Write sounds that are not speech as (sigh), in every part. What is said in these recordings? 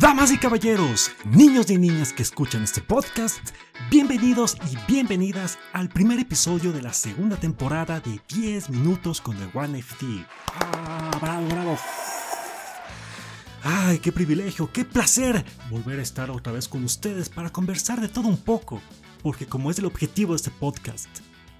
Damas y caballeros, niños y niñas que escuchan este podcast, bienvenidos y bienvenidas al primer episodio de la segunda temporada de 10 minutos con The One FT. ¡Ah, bravo, bravo! ¡Ay, qué privilegio, qué placer volver a estar otra vez con ustedes para conversar de todo un poco! Porque como es el objetivo de este podcast,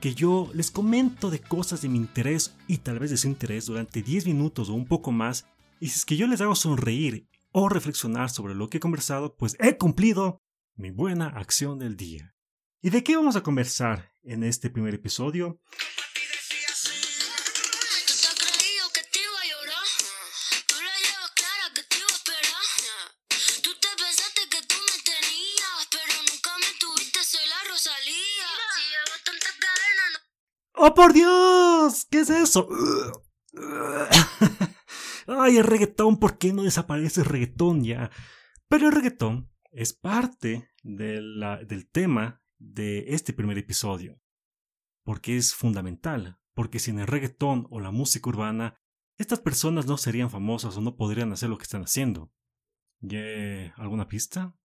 que yo les comento de cosas de mi interés y tal vez de su interés durante 10 minutos o un poco más, y si es que yo les hago sonreír o reflexionar sobre lo que he conversado, pues he cumplido mi buena acción del día. ¿Y de qué vamos a conversar en este primer episodio? ¡Oh, por Dios! ¿Qué es eso? Ay, el reggaetón, ¿por qué no desaparece el reggaetón ya? Pero el reggaetón es parte del tema de este primer episodio. Porque es fundamental. Porque sin el reggaetón o la música urbana, estas personas no serían famosas o no podrían hacer lo que están haciendo. ¿Alguna pista?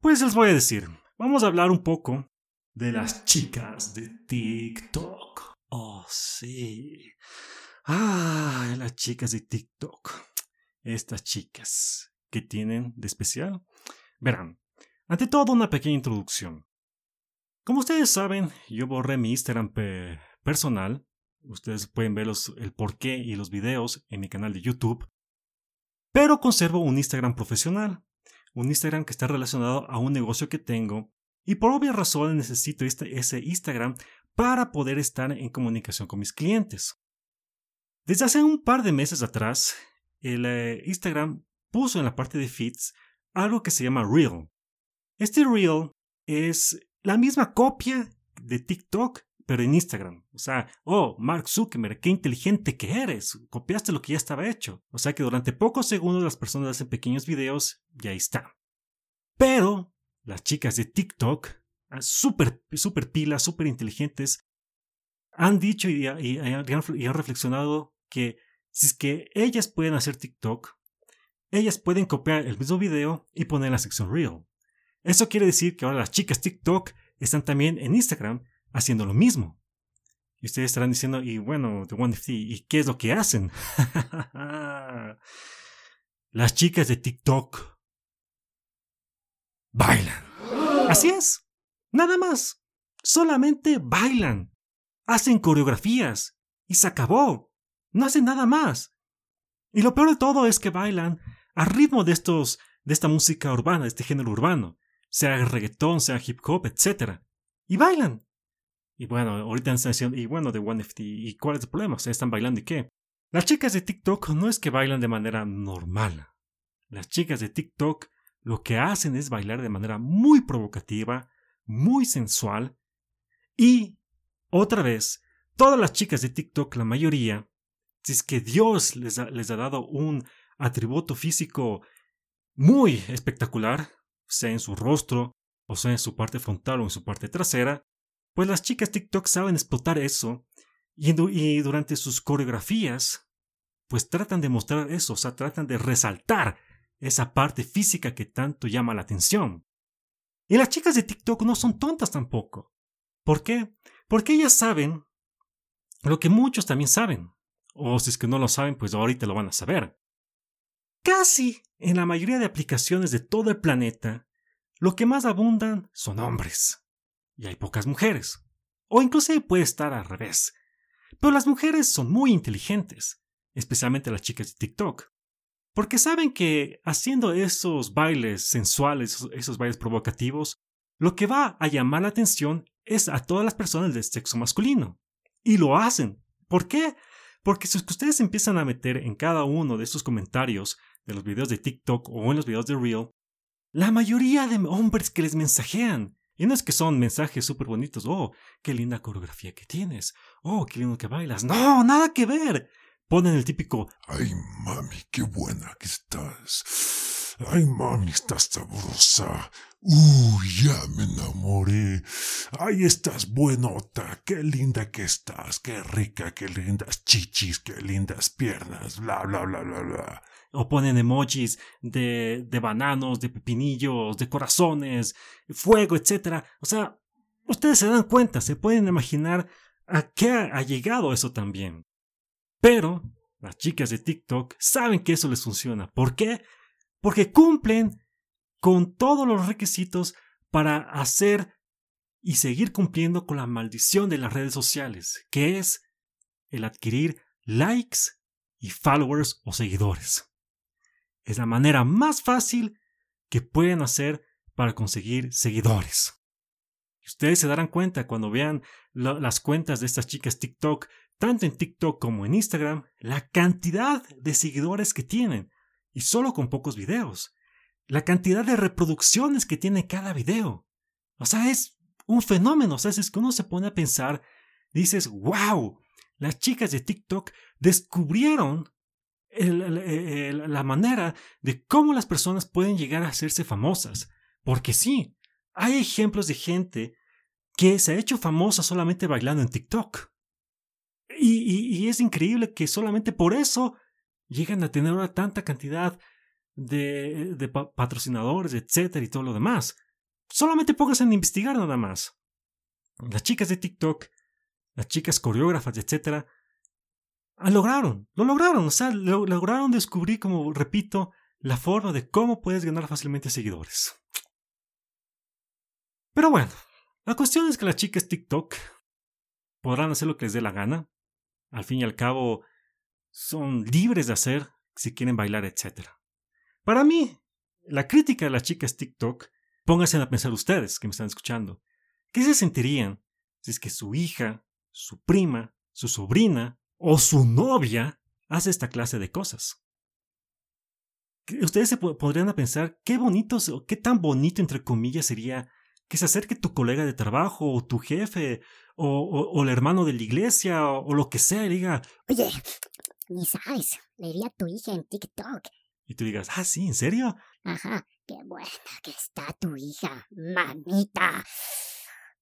Pues les voy a decir. Vamos a hablar un poco de las chicas de TikTok. Oh, sí. Ah, las chicas de TikTok. Estas chicas. ¿Qué tienen de especial? Verán, ante todo una pequeña introducción. Como ustedes saben, yo borré mi Instagram personal. Ustedes pueden ver los, el porqué y los videos en mi canal de YouTube. Pero conservo un Instagram profesional. Un Instagram que está relacionado a un negocio que tengo y por obvias razones necesito este, ese Instagram para poder estar en comunicación con mis clientes. Desde hace un par de meses atrás, el eh, Instagram puso en la parte de feeds algo que se llama Reel. Este Reel es la misma copia de TikTok, pero en Instagram. O sea, oh, Mark Zuckerberg, qué inteligente que eres. Copiaste lo que ya estaba hecho. O sea que durante pocos segundos las personas hacen pequeños videos y ahí está. Pero las chicas de TikTok, ah, súper, súper pilas, súper inteligentes, han dicho y, han reflexionado que si es que ellas pueden hacer TikTok, ellas pueden copiar el mismo video y poner la sección Reel. Eso quiere decir que ahora las chicas TikTok están también en Instagram haciendo lo mismo. Y ustedes estarán diciendo, y bueno, The One ¿y qué es lo que hacen? (laughs) las chicas de TikTok bailan. Así es. Nada más. Solamente bailan. Hacen coreografías. Y se acabó. No hacen nada más. Y lo peor de todo es que bailan al ritmo de estos, de esta música urbana, de este género urbano. Sea reggaetón, sea hip hop, etc. Y bailan. Y bueno, ahorita están diciendo, y bueno, de One FT, ¿y cuál es el problema? ¿están bailando y qué? Las chicas de TikTok no es que bailan de manera normal. Las chicas de TikTok lo que hacen es bailar de manera muy provocativa, muy sensual y, otra vez, todas las chicas de TikTok, la mayoría, si es que Dios les ha, les ha dado un atributo físico muy espectacular, sea en su rostro, o sea en su parte frontal o en su parte trasera, pues las chicas TikTok saben explotar eso y, y durante sus coreografías, pues tratan de mostrar eso, o sea, tratan de resaltar esa parte física que tanto llama la atención. Y las chicas de TikTok no son tontas tampoco. ¿Por qué? Porque ellas saben lo que muchos también saben. O si es que no lo saben, pues ahorita lo van a saber. Casi en la mayoría de aplicaciones de todo el planeta, lo que más abundan son hombres. Y hay pocas mujeres. O incluso puede estar al revés. Pero las mujeres son muy inteligentes, especialmente las chicas de TikTok. Porque saben que haciendo esos bailes sensuales, esos bailes provocativos, lo que va a llamar la atención es a todas las personas del sexo masculino. Y lo hacen. ¿Por qué? Porque si ustedes empiezan a meter en cada uno de estos comentarios de los videos de TikTok o en los videos de Reel, la mayoría de hombres que les mensajean, y no es que son mensajes súper bonitos, oh, qué linda coreografía que tienes, oh, qué lindo que bailas, no, nada que ver ponen el típico Ay, mami, qué buena que estás. Ay, mami, estás sabrosa. Uy, ya me enamoré. Ay, estás buenota. Qué linda que estás. Qué rica, qué lindas chichis, qué lindas piernas. Bla, bla, bla, bla, bla. O ponen emojis de, de bananos, de pepinillos, de corazones, fuego, etc. O sea, ustedes se dan cuenta, se pueden imaginar a qué ha llegado eso también. Pero las chicas de TikTok saben que eso les funciona. ¿Por qué? Porque cumplen con todos los requisitos para hacer y seguir cumpliendo con la maldición de las redes sociales, que es el adquirir likes y followers o seguidores. Es la manera más fácil que pueden hacer para conseguir seguidores. Ustedes se darán cuenta cuando vean las cuentas de estas chicas TikTok, tanto en TikTok como en Instagram, la cantidad de seguidores que tienen, y solo con pocos videos la cantidad de reproducciones que tiene cada video. O sea, es un fenómeno. O sea, es que uno se pone a pensar, dices, wow, las chicas de TikTok descubrieron la manera de cómo las personas pueden llegar a hacerse famosas. Porque sí, hay ejemplos de gente que se ha hecho famosa solamente bailando en TikTok. Y, y es increíble que solamente por eso llegan a tener ahora tanta cantidad de, patrocinadores, etcétera, y todo lo demás. Solamente pónganse en investigar nada más. Las chicas de TikTok, las chicas coreógrafas, etcétera, ah, lograron, lo lograron, o sea, lograron descubrir, como repito, la forma de cómo puedes ganar fácilmente seguidores. Pero bueno, la cuestión es que las chicas TikTok podrán hacer lo que les dé la gana. Al fin y al cabo, son libres de hacer si quieren bailar, etcétera. Para mí, la crítica de las chicas TikTok, pónganse a pensar ustedes que me están escuchando, ¿qué se sentirían si es que su hija, su prima, su sobrina o su novia hace esta clase de cosas? Ustedes se podrían pensar qué bonito o qué tan bonito entre comillas sería que se acerque tu colega de trabajo o tu jefe o, el hermano de la iglesia o, lo que sea y diga, oye, ni sabes, le a tu hija en TikTok y tú digas, ah, sí, ¿en serio? Ajá, qué buena que está tu hija, mamita.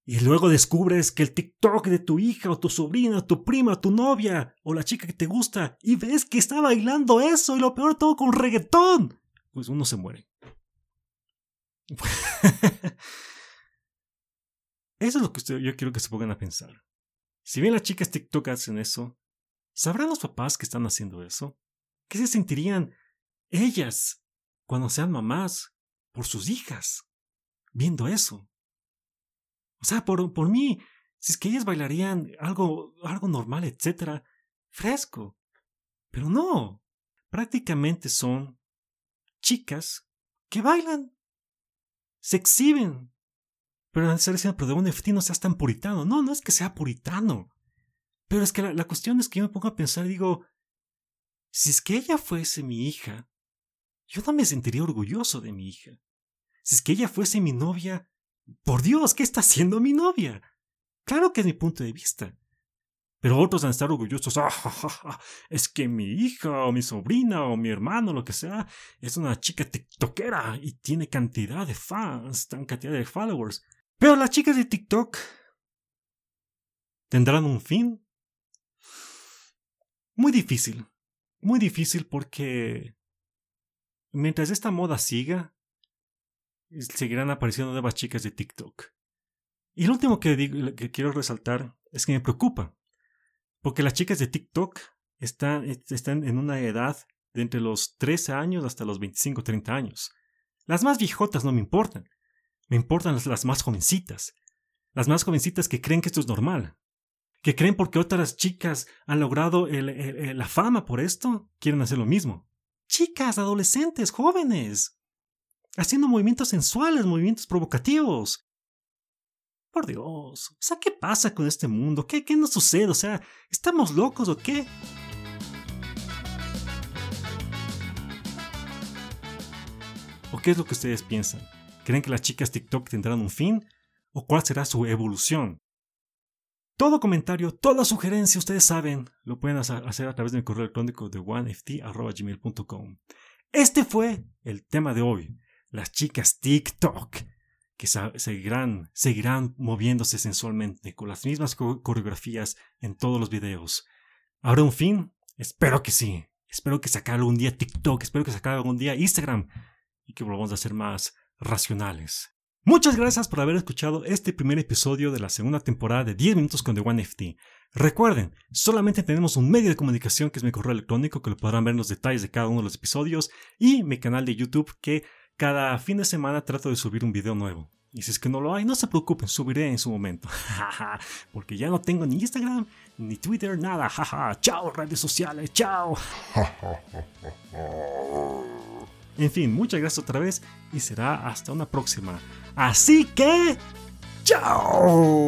Y luego descubres que el TikTok de tu hija o tu sobrina, tu prima, tu novia o la chica que te gusta y ves que está bailando eso y lo peor todo con reggaetón. Pues uno se muere. (laughs) eso es lo que yo quiero que se pongan a pensar. Si bien las chicas TikTok hacen eso, ¿sabrán los papás que están haciendo eso? ¿Qué se sentirían ellas, cuando sean mamás, por sus hijas, viendo eso. O sea, por, por mí, si es que ellas bailarían algo, algo normal, etcétera, fresco. Pero no. Prácticamente son chicas que bailan, se exhiben. Pero van a diciendo, pero de dónde no seas tan puritano. No, no es que sea puritano. Pero es que la, la cuestión es que yo me pongo a pensar y digo, si es que ella fuese mi hija, yo no me sentiría orgulloso de mi hija. Si es que ella fuese mi novia, por Dios, ¿qué está haciendo mi novia? Claro que es mi punto de vista. Pero otros van a estar orgullosos. Ah, es que mi hija o mi sobrina o mi hermano, lo que sea, es una chica tiktokera y tiene cantidad de fans, tan cantidad de followers. Pero las chicas de TikTok tendrán un fin. Muy difícil. Muy difícil porque Mientras esta moda siga, seguirán apareciendo nuevas chicas de TikTok. Y lo último que, quiero resaltar es que me preocupa, porque las chicas de TikTok están, están en una edad de entre los 13 años hasta los 25 30 años. Las más viejotas no me importan, me importan las, más jovencitas, las más jovencitas que creen que esto es normal, que creen porque otras chicas han logrado la fama por esto, quieren hacer lo mismo chicas, adolescentes, jóvenes, haciendo movimientos sensuales, movimientos provocativos. Por Dios, o sea, ¿qué pasa con este mundo? ¿Qué, qué nos sucede? O sea, ¿estamos locos o qué? ¿O qué es lo que ustedes piensan? ¿Creen que las chicas TikTok tendrán un fin? ¿O cuál será su evolución? Todo comentario, toda sugerencia, ustedes saben, lo pueden hacer a través de mi correo electrónico de oneft.gmail.com. Este fue el tema de hoy, las chicas TikTok. que seguirán, seguirán moviéndose sensualmente con las mismas coreografías en todos los videos. ¿Habrá un fin? Espero que sí. Espero que se acabe algún día TikTok, espero que se acabe algún día Instagram y que volvamos a ser más racionales. Muchas gracias por haber escuchado este primer episodio de la segunda temporada de 10 minutos con The One FT. Recuerden, solamente tenemos un medio de comunicación que es mi correo electrónico que lo podrán ver en los detalles de cada uno de los episodios y mi canal de YouTube que cada fin de semana trato de subir un video nuevo. Y si es que no lo hay, no se preocupen, subiré en su momento. (laughs) Porque ya no tengo ni Instagram, ni Twitter, nada. Chao, redes sociales, chao. En fin, muchas gracias otra vez y será hasta una próxima. Así que... ¡Chao!